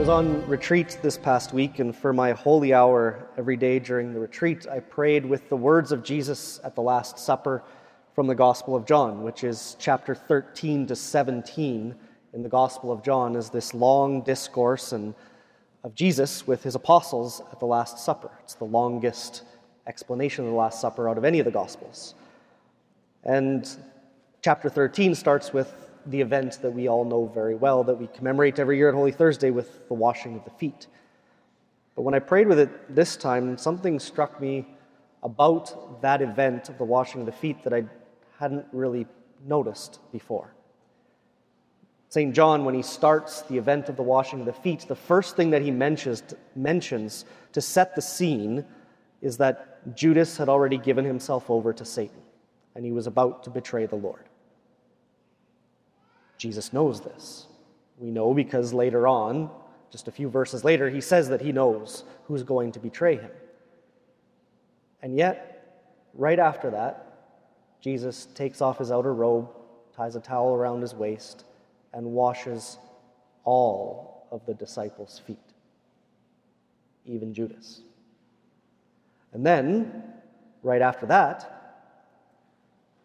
was on retreat this past week, and for my holy hour every day during the retreat, I prayed with the words of Jesus at the Last Supper from the Gospel of John, which is chapter 13 to 17 in the Gospel of John, is this long discourse and of Jesus with his apostles at the Last Supper. It's the longest explanation of the Last Supper out of any of the Gospels. And chapter 13 starts with the event that we all know very well that we commemorate every year at Holy Thursday with the washing of the feet. But when I prayed with it this time, something struck me about that event of the washing of the feet that I hadn't really noticed before. St. John, when he starts the event of the washing of the feet, the first thing that he mentions, mentions to set the scene is that Judas had already given himself over to Satan and he was about to betray the Lord. Jesus knows this. We know because later on, just a few verses later, he says that he knows who's going to betray him. And yet, right after that, Jesus takes off his outer robe, ties a towel around his waist, and washes all of the disciples' feet, even Judas. And then, right after that,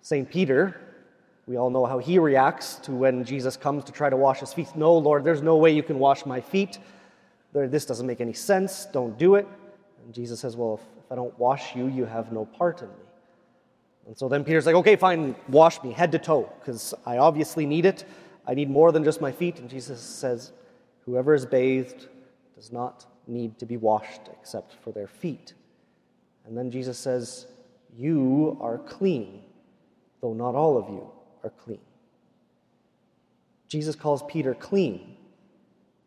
St. Peter we all know how he reacts to when Jesus comes to try to wash his feet. No, Lord, there's no way you can wash my feet. This doesn't make any sense. Don't do it. And Jesus says, Well, if, I don't wash you, you have no part in me. And so then Peter's like, Okay, fine, wash me head to toe, because I obviously need it. I need more than just my feet. And Jesus says, Whoever is bathed does not need to be washed except for their feet. And then Jesus says, You are clean, though not all of you are clean. Jesus calls Peter clean,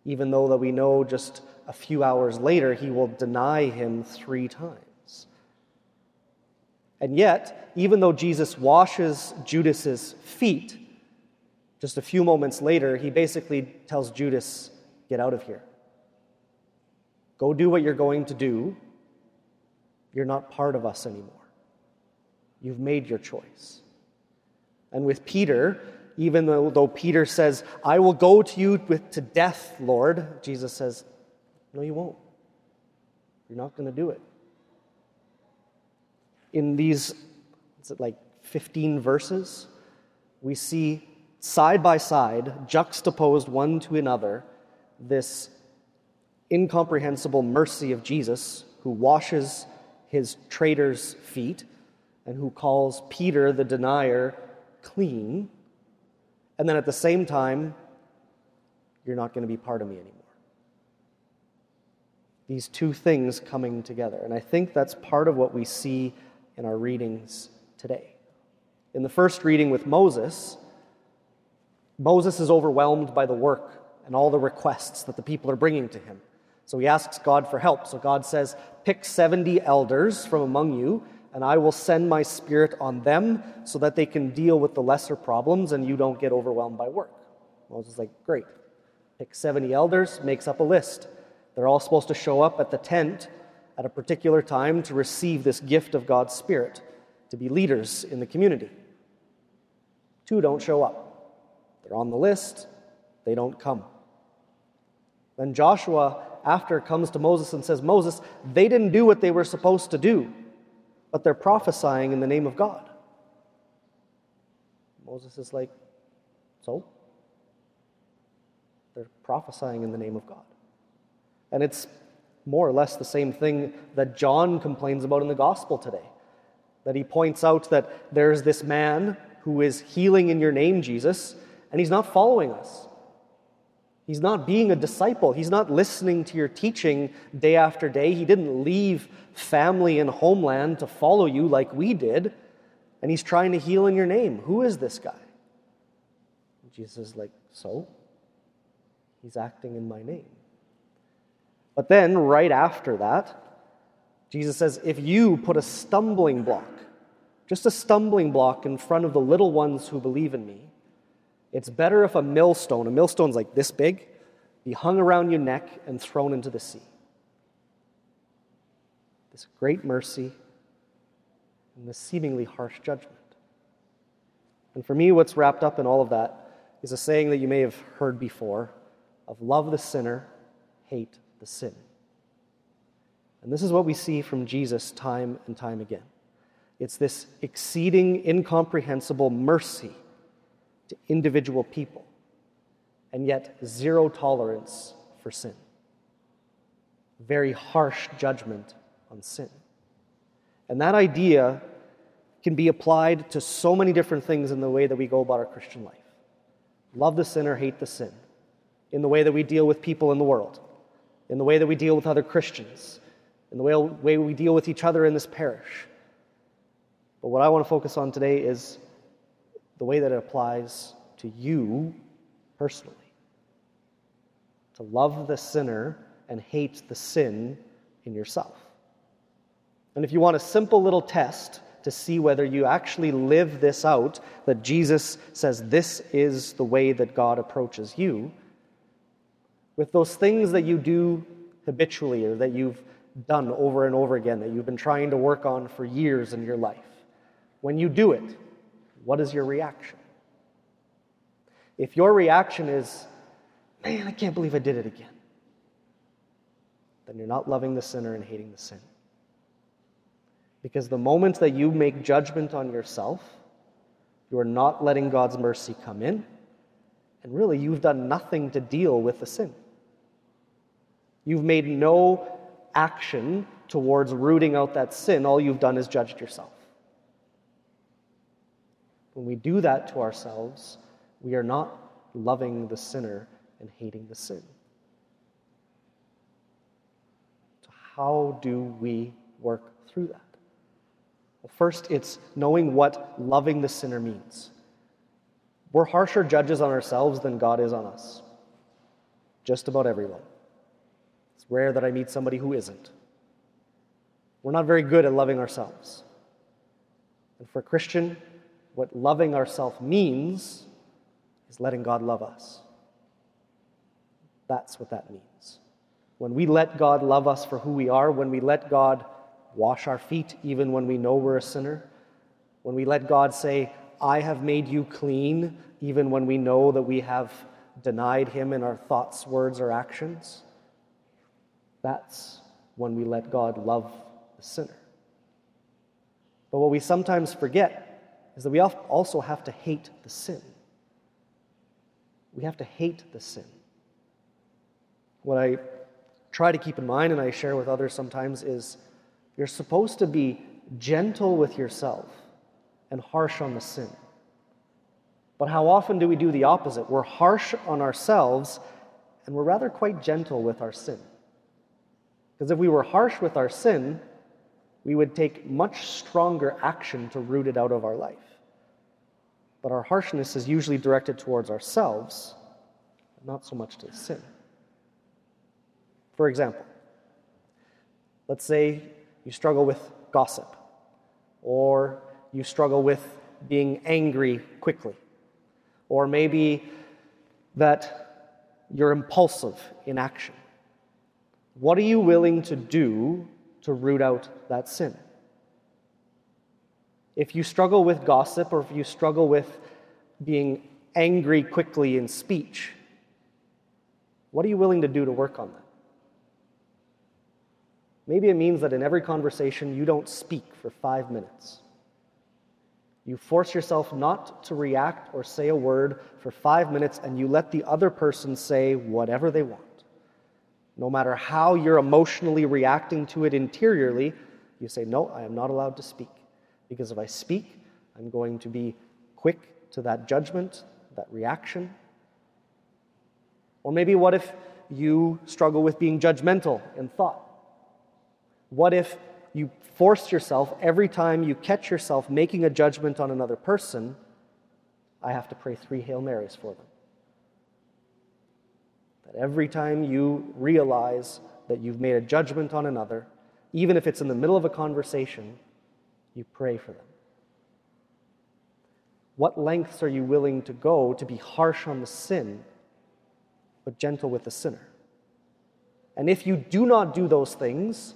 even though that we know just a few hours later he will deny him three times. And yet, even though Jesus washes Judas's feet, just a few moments later, he basically tells Judas, Get out of here. Go do what you're going to do. You're not part of us anymore. You've made your choice. And with Peter, even though, though Peter says, I will go to you with, to death, Lord, Jesus says, No, you won't. You're not going to do it. In these, is it like 15 verses, we see side by side, juxtaposed one to another, this incomprehensible mercy of Jesus who washes his traitor's feet and who calls Peter the denier clean, and then at the same time, you're not going to be part of me anymore. These two things coming together. And I think that's part of what we see in our readings today. In the first reading with Moses, Moses is overwhelmed by the work and all the requests that the people are bringing to him. So he asks God for help. So God says, Pick 70 elders from among you and I will send my spirit on them so that they can deal with the lesser problems and you don't get overwhelmed by work. Moses is like, great. Pick 70 elders, makes up a list. They're all supposed to show up at the tent at a particular time to receive this gift of God's Spirit, to be leaders in the community. Two don't show up. They're on the list, they don't come. Then Joshua, after, comes to Moses and says, Moses, they didn't do what they were supposed to do but they're prophesying in the name of God. Moses is like, so? They're prophesying in the name of God. And it's more or less the same thing that John complains about in the gospel today. That he points out that there's this man who is healing in your name, Jesus, and he's not following us. He's not being a disciple. He's not listening to your teaching day after day. He didn't leave family and homeland to follow you like we did. And he's trying to heal in your name. Who is this guy? Jesus is like, So? He's acting in my name. But then, right after that, Jesus says, If you put a stumbling block, just a stumbling block in front of the little ones who believe in me, it's better if a millstone, a millstone's like this big, be hung around your neck and thrown into the sea. This great mercy and this seemingly harsh judgment. And for me, what's wrapped up in all of that is a saying that you may have heard before of love the sinner, hate the sin. And this is what we see from Jesus time and time again. It's this exceeding, incomprehensible mercy to individual people, and yet zero tolerance for sin. Very harsh judgment on sin. And that idea can be applied to so many different things in the way that we go about our Christian life. Love the sinner, hate the sin. In the way that we deal with people in the world, in the way that we deal with other Christians, in the way, way we deal with each other in this parish. But what I want to focus on today is the way that it applies to you personally. To love the sinner and hate the sin in yourself. And if you want a simple little test to see whether you actually live this out, that Jesus says this is the way that God approaches you, with those things that you do habitually or that you've done over and over again, that you've been trying to work on for years in your life, when you do it, what is your reaction? If your reaction is, man, I can't believe I did it again, then you're not loving the sinner and hating the sin. Because the moment that you make judgment on yourself, you are not letting God's mercy come in, and really you've done nothing to deal with the sin. You've made no action towards rooting out that sin. All you've done is judged yourself. When we do that to ourselves, we are not loving the sinner and hating the sin. So, how do we work through that? Well, first, it's knowing what loving the sinner means. We're harsher judges on ourselves than God is on us. Just about everyone. It's rare that I meet somebody who isn't. We're not very good at loving ourselves. And for a Christian, what loving ourselves means is letting God love us. That's what that means. When we let God love us for who we are, when we let God wash our feet even when we know we're a sinner, when we let God say, I have made you clean, even when we know that we have denied Him in our thoughts, words, or actions, that's when we let God love the sinner. But what we sometimes forget is that we also have to hate the sin. We have to hate the sin. What I try to keep in mind and I share with others sometimes is you're supposed to be gentle with yourself and harsh on the sin. But how often do we do the opposite? We're harsh on ourselves and we're rather quite gentle with our sin. Because if we were harsh with our sin, we would take much stronger action to root it out of our life but our harshness is usually directed towards ourselves, not so much to sin. For example, let's say you struggle with gossip, or you struggle with being angry quickly, or maybe that you're impulsive in action. What are you willing to do to root out that sin? If you struggle with gossip or if you struggle with being angry quickly in speech, what are you willing to do to work on that? Maybe it means that in every conversation you don't speak for five minutes. You force yourself not to react or say a word for five minutes and you let the other person say whatever they want. No matter how you're emotionally reacting to it interiorly, you say, No, I am not allowed to speak. Because if I speak, I'm going to be quick to that judgment, that reaction. Or maybe what if you struggle with being judgmental in thought? What if you force yourself every time you catch yourself making a judgment on another person? I have to pray three Hail Marys for them. That every time you realize that you've made a judgment on another, even if it's in the middle of a conversation, you pray for them? What lengths are you willing to go to be harsh on the sin, but gentle with the sinner? And if you do not do those things,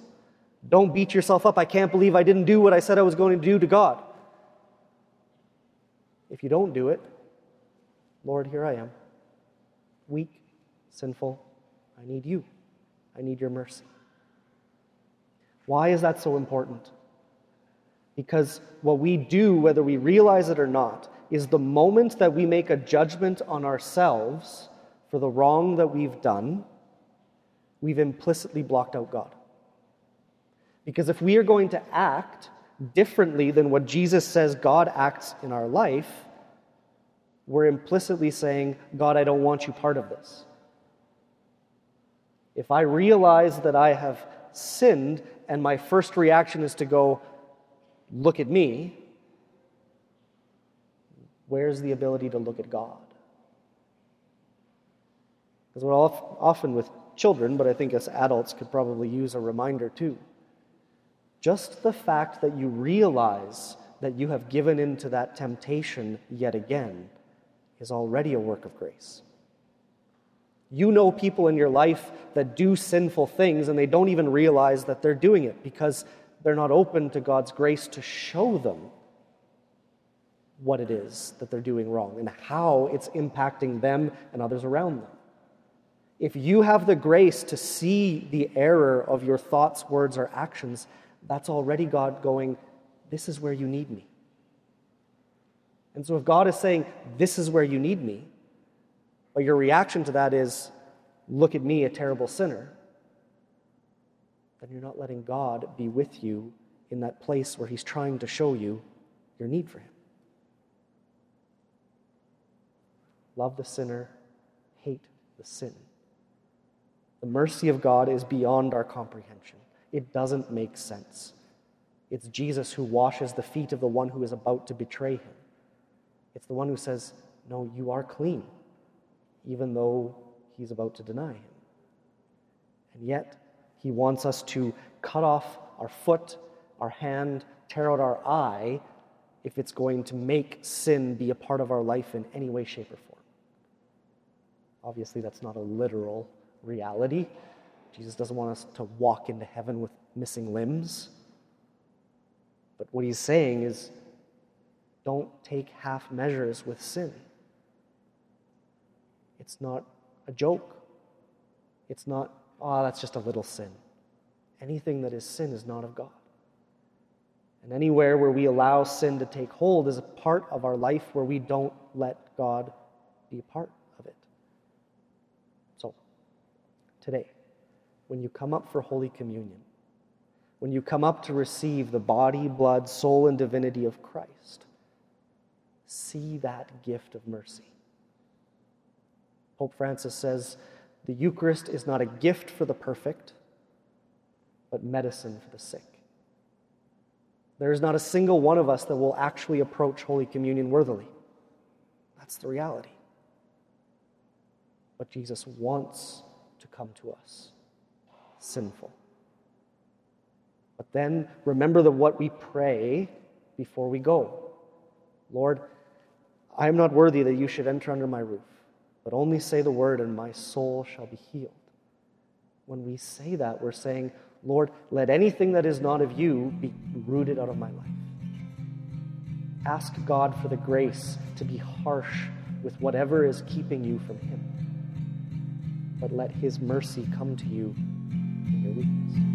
don't beat yourself up. I can't believe I didn't do what I said I was going to do to God. If you don't do it, Lord, here I am. Weak, sinful, I need you. I need your mercy. Why is that so important? Because what we do, whether we realize it or not, is the moment that we make a judgment on ourselves for the wrong that we've done, we've implicitly blocked out God. Because if we are going to act differently than what Jesus says God acts in our life, we're implicitly saying, God, I don't want you part of this. If I realize that I have sinned and my first reaction is to go, look at me, where's the ability to look at God? Because we're often with children, but I think as adults could probably use a reminder too. Just the fact that you realize that you have given into that temptation yet again is already a work of grace. You know people in your life that do sinful things and they don't even realize that they're doing it because they're not open to God's grace to show them what it is that they're doing wrong and how it's impacting them and others around them. If you have the grace to see the error of your thoughts, words, or actions, that's already God going, This is where you need me. And so if God is saying, This is where you need me, but your reaction to that is, Look at me, a terrible sinner, then you're not letting God be with you in that place where He's trying to show you your need for Him. Love the sinner, hate the sin. The mercy of God is beyond our comprehension. It doesn't make sense. It's Jesus who washes the feet of the one who is about to betray him. It's the one who says, No, you are clean, even though he's about to deny him. And yet, he wants us to cut off our foot, our hand, tear out our eye if it's going to make sin be a part of our life in any way, shape, or form. Obviously, that's not a literal reality. Jesus doesn't want us to walk into heaven with missing limbs. But what he's saying is don't take half measures with sin. It's not a joke. It's not, oh, that's just a little sin. Anything that is sin is not of God. And anywhere where we allow sin to take hold is a part of our life where we don't let God be a part of it. So, today, when you come up for Holy Communion, when you come up to receive the body, blood, soul, and divinity of Christ, see that gift of mercy. Pope Francis says the Eucharist is not a gift for the perfect, but medicine for the sick. There is not a single one of us that will actually approach Holy Communion worthily. That's the reality. But Jesus wants to come to us sinful. But then remember the what we pray before we go. Lord, I am not worthy that you should enter under my roof, but only say the word, and my soul shall be healed. When we say that, we're saying, Lord, let anything that is not of you be rooted out of my life. Ask God for the grace to be harsh with whatever is keeping you from Him. But let His mercy come to you in your weakness.